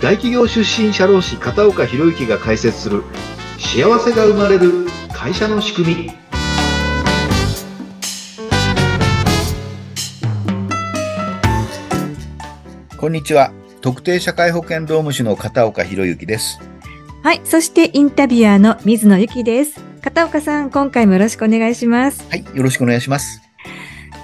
大企業出身社労士片岡博之が解説する幸せが生まれる会社の仕組みこんにちは特定社会保険労務士の片岡博之ですはい。そしてインタビュアーの水野由紀です。片岡さん、今回もよろしくお願いします。はいよろしくお願いします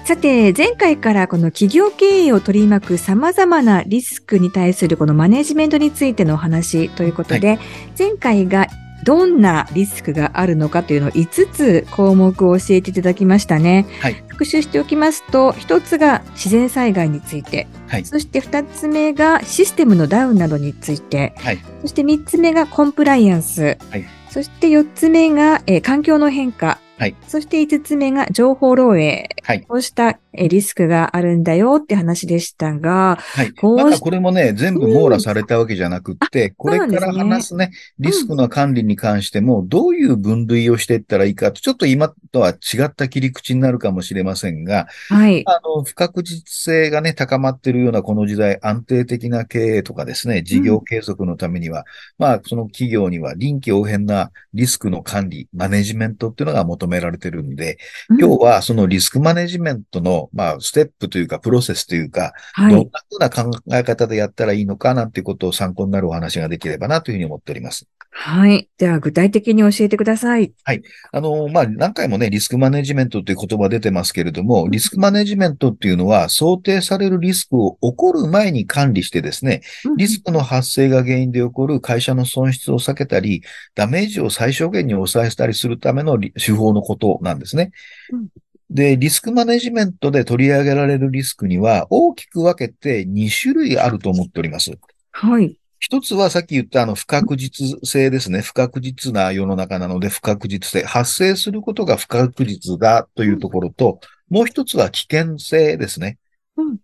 さて、前回からこの企業経営を取り巻く様々なリスクに対するこのマネジメントについてのお話ということで、前回がどんなリスクがあるのかというのを5つ項目を教えていただきましたね。はい。復習しておきますと、1つが自然災害について、はい。そして2つ目がシステムのダウンなどについて、はい。そして3つ目がコンプライアンス、はい。そして4つ目が、えー環境の変化、はい。そして5つ目が情報漏洩、はい。こうしたえーリスクがあるんだよって話でしたが、はい。こまだこれもね、全部網羅されたわけじゃなくって、これから話すね、リスクの管理に関しても、どういう分類をしていったらいいかと、ちょっと今とは違った切り口になるかもしれませんが、はい。あの、不確実性がね、高まっているようなこの時代、安定的な経営とかですね、事業継続のためには、まあ、その企業には臨機応変なリスクの管理、マネジメントっていうのが求められてるんで、今日はそのリスクマネジメントの、まあ、ステップというか、プロセスというか、はい。どんな風な考え方でやったらいいのかなんていうことを参考になるお話ができればなというふうに思っております。はい。では、具体的に教えてください。あの、まあ、何回もね、リスクマネジメントという言葉出てますけれども、リスクマネジメントっていうのは、想定されるリスクを起こる前に管理してですね、リスクの発生が原因で起こる会社の損失を避けたり、ダメージを最小限に抑えたりするための手法のことなんですねうん。で、リスクマネジメントで取り上げられるリスクには大きく分けて2種類あると思っております。はい。一つはさっき言ったあの不確実性ですね。不確実な世の中なので不確実性。発生することが不確実だというところと、もう一つは危険性ですね。うん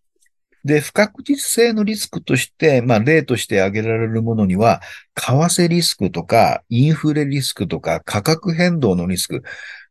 で、不確実性のリスクとして、まあ例として挙げられるものには、為替リスクとか、インフレリスクとか、価格変動のリスク。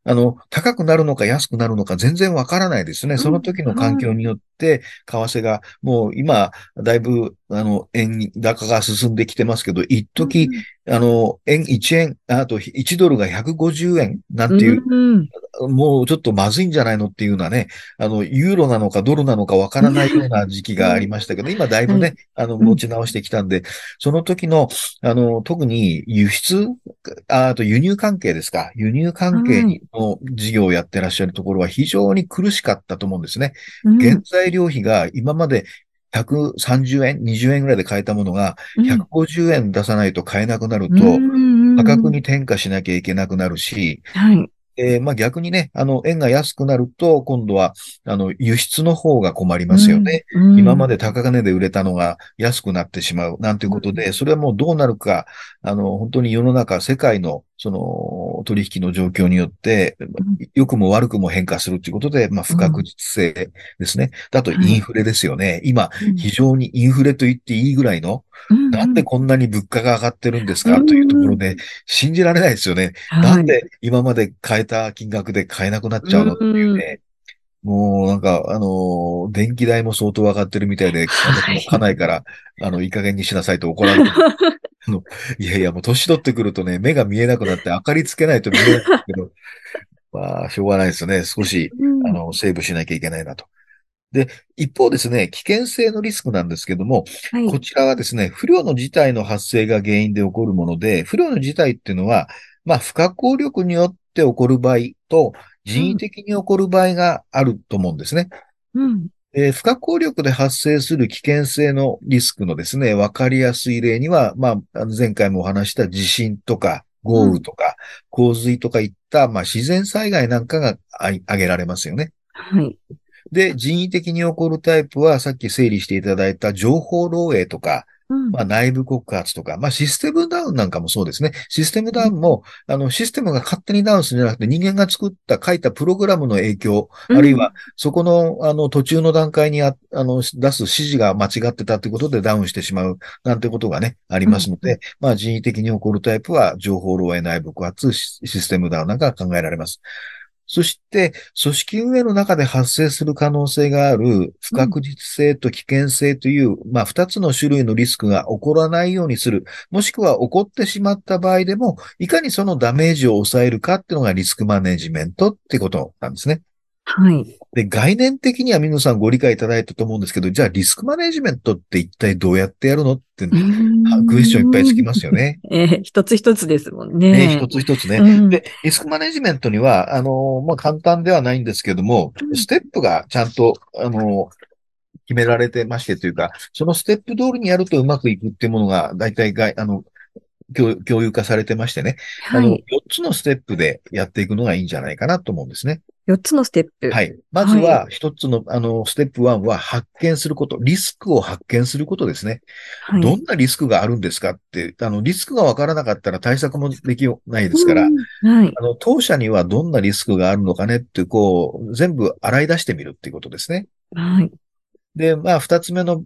あの、高くなるのか安くなるのか全然わからないですね。その時の環境によって、為替が、もう今、だいぶ、あの、円高が進んできてますけど、一時、あの、円1円、あと1ドルが150円なんていう、うん。もうちょっとまずいんじゃないのっていうようなね、あの、ユーロなのかドルなのかわからないような時期がありましたけど、今だいぶね、あの、うん持ち直してきたんで、その時の、あの、特に輸出、ああと輸入関係ですか、輸入関係にの事業をやってらっしゃるところは非常に苦しかったと思うんですね。うん。原材料費が今まで130円、20円ぐらいで買えたものが150円出さないと買えなくなると、価格に転嫁しなきゃいけなくなるし、はい。えーまあ逆にね、あの、円が安くなると、今度は、あの、輸出の方が困りますよね。うん。今まで高値で売れたのが安くなってしまう、なんていうことで、それはもうどうなるか、あの、本当に世の中、世界の、その、取引の状況によって、良くも悪くも変化するということで、まあ、不確実性ですね。あと、インフレですよね。今、非常にインフレと言っていいぐらいの、うんなんでこんなに物価が上がってるんですうんかというところで、信じられないですよね。はいなんで今まで買えた金額で買えなくなっちゃうのっていうね。もうなんか、あのー電気代も相当上がってるみたいで、はい家内から、あの、いい加減にしなさいと怒られてる。あのいやいや、もう年取ってくるとね、目が見えなくなって明かりつけないと見えないんですけど、まあ、しょうがないですよね。少し、うんあの、セーブしなきゃいけないなと。で、一方ですね、危険性のリスクなんですけども、はいこちらはですね、不良の事態の発生が原因で起こるもので、不良の事態っていうのは、まあ、不可抗力によって起こる場合と、人為的に起こる場合があると思うんですね。うん。えー不可抗力で発生する危険性のリスクのですね、わかりやすい例には、まあ、あの前回もお話した地震とか、豪雨とか、洪水とかいった、まあ、自然災害なんかが挙げられますよね。はい。で、人為的に起こるタイプは、さっき整理していただいた情報漏洩とか、うんまあ、内部告発とか、まあ、システムダウンなんかもそうですね。システムダウンも、あの、システムが勝手にダウンするんじゃなくて、人間が作った、書いたプログラムの影響、あるいは、そこの、あの、途中の段階にあ、あの、出す指示が間違ってたということでダウンしてしまう、なんてことがね、ありますので、うんまあ、人為的に起こるタイプは、情報漏洩内部告発、シシステムダウンなんかが考えられます。そして、組織運営の中で発生する可能性がある不確実性と危険性という、まあ、二つの種類のリスクが起こらないようにする。もしくは起こってしまった場合でも、いかにそのダメージを抑えるかっていうのがリスクマネジメントってことなんですね。はい。で、概念的には皆さんご理解いただいたと思うんですけど、じゃあリスクマネジメントって一体どうやってやるのって、クエスチョンいっぱいつきますよね。えー一つ一つですもんね、ね。一つ一つね。うんで、リスクマネジメントには、あの、まあ、簡単ではないんですけども、うんステップがちゃんと、あの、決められてましてというか、そのステップ通りにやるとうまくいくっていうものが、大体が、あの、共共有化されてましてね。あの、4はい。つのステップでやっていくのがいいんじゃないかなと思うんですね。4つのステップ。。はいい。まずは、一つの、あの、ステップ1は発見すること、リスクを発見することですね。はい。どんなリスクがあるんですかって、あの、リスクがわからなかったら対策もできないですから、うんはい。あの、当社にはどんなリスクがあるのかねって、こう、全部洗い出してみるっていうことですね。はい。で、まあ、二つ目の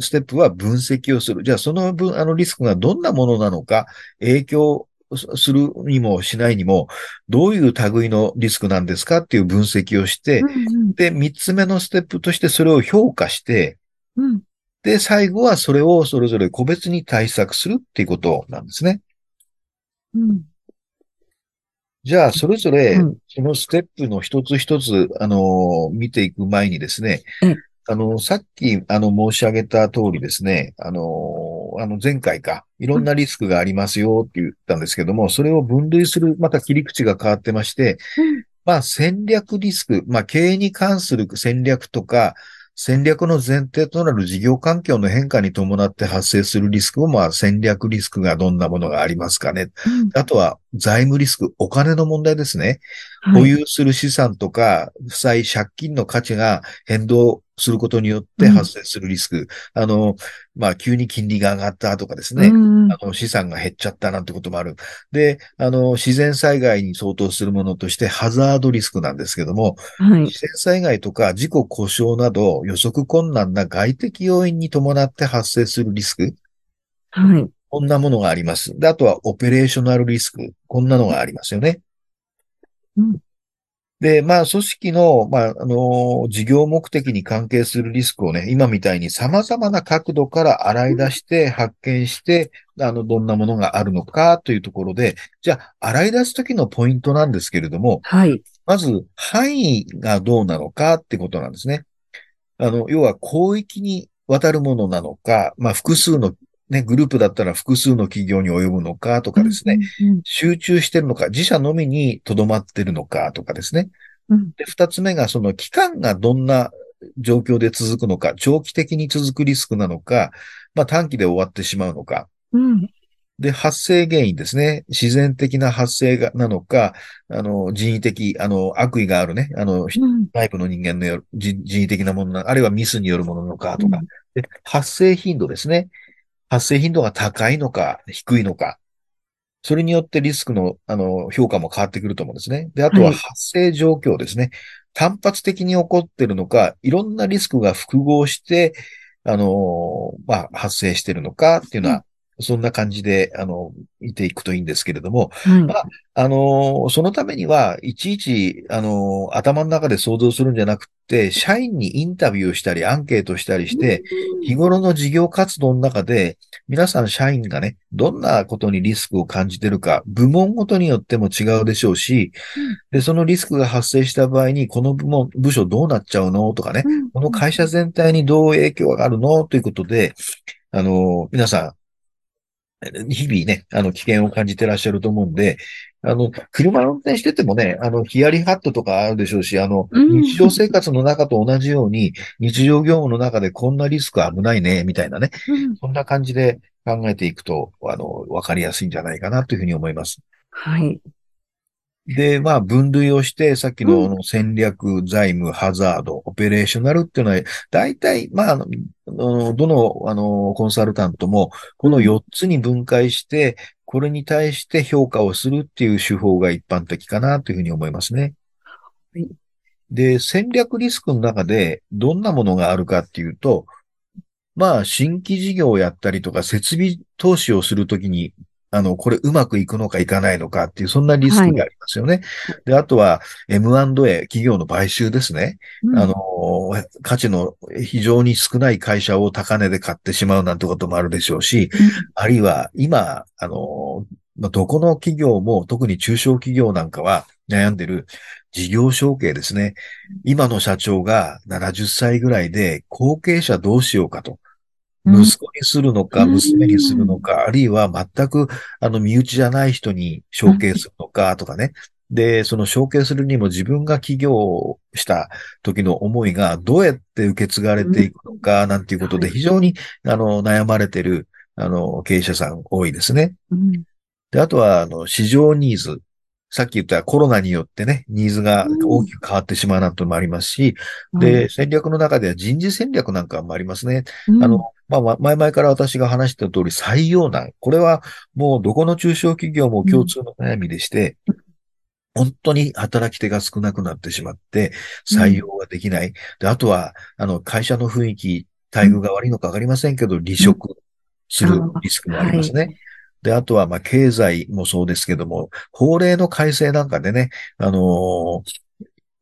ステップは分析をする。じゃあ、その分、あのリスクがどんなものなのか、影響するにもしないにも、どういう類のリスクなんですかっていう分析をしてう、んで、三つ目のステップとしてそれを評価して、うん。うんで、最後はそれをそれぞれ個別に対策するっていうことなんですね。うん。じゃあ、それぞれうん、そのステップの一つ一つ、あの、見ていく前にですねえ、あの、さっき、あの、申し上げた通りですね、あの、あの、前回か、いろんなリスクがありますよって言ったんですけども、それを分類する、また切り口が変わってまして、うんまあ、戦略リスク、まあ、経営に関する戦略とか、戦略の前提となる事業環境の変化に伴って発生するリスクを、まあ、戦略リスクがどんなものがありますかね。うんあとは、財務リスク、お金の問題ですね。はい保有する資産とか、負債、借金の価値が変動することによって発生するリスク。あの、まあ、急に金利が上がったとかですね。うんあの資産が減っちゃったなんてこともある。で、あの、自然災害に相当するものとしてハザードリスクなんですけども、はい。自然災害とか事故故障など予測困難な外的要因に伴って発生するリスク。はい。こんなものがあります。で、あとはオペレーショナルリスク。こんなのがありますよね。うんで、まあ、組織の、まあ、あの、事業目的に関係するリスクをね、今みたいに様々な角度から洗い出して、発見して、あの、どんなものがあるのかというところで、じゃあ、洗い出すときのポイントなんですけれども、はい。まず、範囲がどうなのかってことなんですね。あの、要は広域に渡るものなのか、まあ、複数の、ね、グループだったら複数の企業に及ぶのかとかですね、うんうん集中してるのか、自社のみに留まってるのかとかですね。うんで、二つ目がその期間がどんな状況で続くのか、長期的に続くリスクなのか、まあ短期で終わってしまうのか。うんで、発生原因ですね。自然的な発生が、なのか、あの、人為的、あの、悪意があるね、あの、うん内部の人間のよる人人為的なものな、あるいはミスによるものなのかとか。で、発生頻度ですね。発生頻度が高いのか、低いのか。それによってリスクの、あの、評価も変わってくると思うんですね。で、あとははい発生状況ですね。単発的に起こってるのか、いろんなリスクが複合して、あの、まあ、発生してるのかっていうのは、そんな感じで、あの、見ていくといいんですけれども、はい。あの、そのためには、いちいち、あの、頭の中で想像するんじゃなくて、社員にインタビューしたり、アンケートしたりして、日頃の事業活動の中で、皆さん社員がね、どんなことにリスクを感じてるか、部門ごとによっても違うでしょうしうん、で、そのリスクが発生した場合に、この部門、部署どうなっちゃうの？とかね、うん。この会社全体にどう影響があるの？ということで、あの、皆さん、日々ね、あの、危険を感じてらっしゃると思うんで、あの、車を運転しててもね、あの、ヒヤリハットとかあるでしょうし、あの、うん日常生活の中と同じように、日常業務の中でこんなリスク危ないね、みたいなね、うんそんな感じで考えていくと、あの、わかりやすいんじゃないかなというふうに思います。はい。で、まあ、分類をして、さっきうの戦略、財務、ハザード、オペレーショナルっていうのは、大体、まあ、あのあのどの、あの、コンサルタントも、この4つに分解して、これに対して評価をするっていう手法が一般的かなというふうに思いますね。はい。で、戦略リスクの中で、どんなものがあるかっていうと、まあ、新規事業をやったりとか、設備投資をするときに、あの、これうまくいくのかいかないのかっていう、そんなリスクがありますよね。で、あとは M&A、企業の買収ですね。うんあの、価値の非常に少ない会社を高値で買ってしまうなんてこともあるでしょうし、あるいは今、あの、まあどこの企業も、特に中小企業なんかは悩んでる事業承継ですね。今の社長が70歳ぐらいで後継者どうしようかと。うん。息子にするのか、うん。娘にするのか、あるいは全く、あの、身内じゃない人に承継するのか、とかね。で、その承継するにも自分が起業した時の思いがどうやって受け継がれていくのか、なんていうことで非常に、あの、悩まれてる、あの、経営者さん多いですね。うん。で、あとは、あの、市場ニーズ。さっき言ったコロナによってね、ニーズが大きく変わってしまうなんてのもありますし、で、戦略の中では人事戦略なんかもありますね。うん。あの、まあまあ、前々から私が話した通り採用難。これはもうどこの中小企業も共通の悩みでして、本当に働き手が少なくなってしまって、採用ができない。で、あとは、あの、会社の雰囲気、待遇が悪いのかわかりませんけど、離職するリスクもありますね。で、あとは、まあ、経済もそうですけども、法令の改正なんかでね、あのー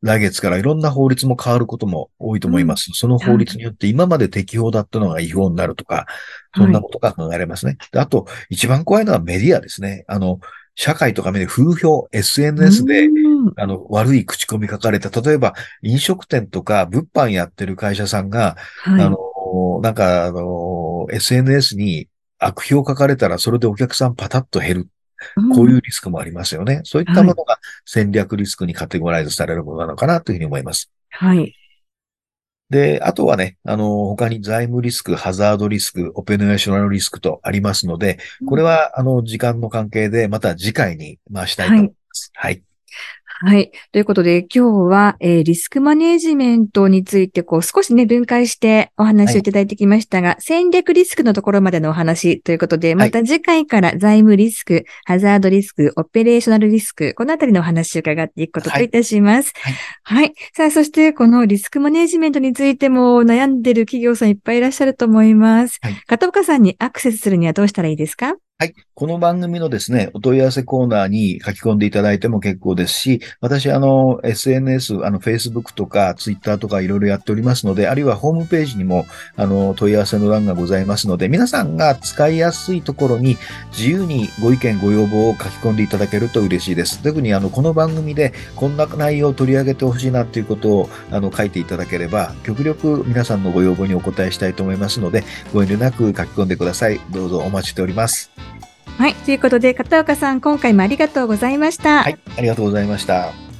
来月からいろんな法律も変わることも多いと思います。その法律によって今まで適法だったのが違法になるとか、そんなことが考えられますね。であと、一番怖いのはメディアですね。あの、社会とかで風評、SNS で、うんあの、悪い口コミ書かれた、例えば飲食店とか物販やってる会社さんが、はいあの、なんか、あの、SNS に悪評書かれたら、それでお客さんパタッと減る。こういうリスクもありますよね。そういったものが戦略リスクにカテゴライズされるものなのかなというふうに思います。はい。で、あとはね、あの、他に財務リスク、ハザードリスク、オペレーショナルリスクとありますので、これは、あの、時間の関係で、また次回に回したいと思います。はい。はい。ということで、今日は、えーリスクマネジメントについて、こう、少しね、分解してお話をい。ただいてきましたが、戦略リスクのところまでのお話ということで、また次回から財務リスク、ハザードリスク、オペレーショナルリスク、このあたりのお話を伺っていくことといたします。はい。はい。さあ、そして、このリスクマネジメントについても悩んでる企業さんいっぱいいらっしゃると思います。はい。片岡さんにアクセスするにはどうしたらいいですか？はい。この番組のですね、お問い合わせコーナーに書き込んでいただいても結構ですし、私、あの、SNS、あの、Facebook とか Twitter とかいろいろやっておりますので、あるいはホームページにも、あの、問い合わせの欄がございますので、皆さんが使いやすいところに自由にご意見、ご要望を書き込んでいただけると嬉しいです。特に、あの、この番組でこんな内容を取り上げてほしいなということを、あの、書いていただければ、極力皆さんのご要望にお答えしたいと思いますので、ご遠慮なく書き込んでください。どうぞお待ちしております。はい。ということで、片岡さん、今回もありがとうございました。はい、ありがとうございました。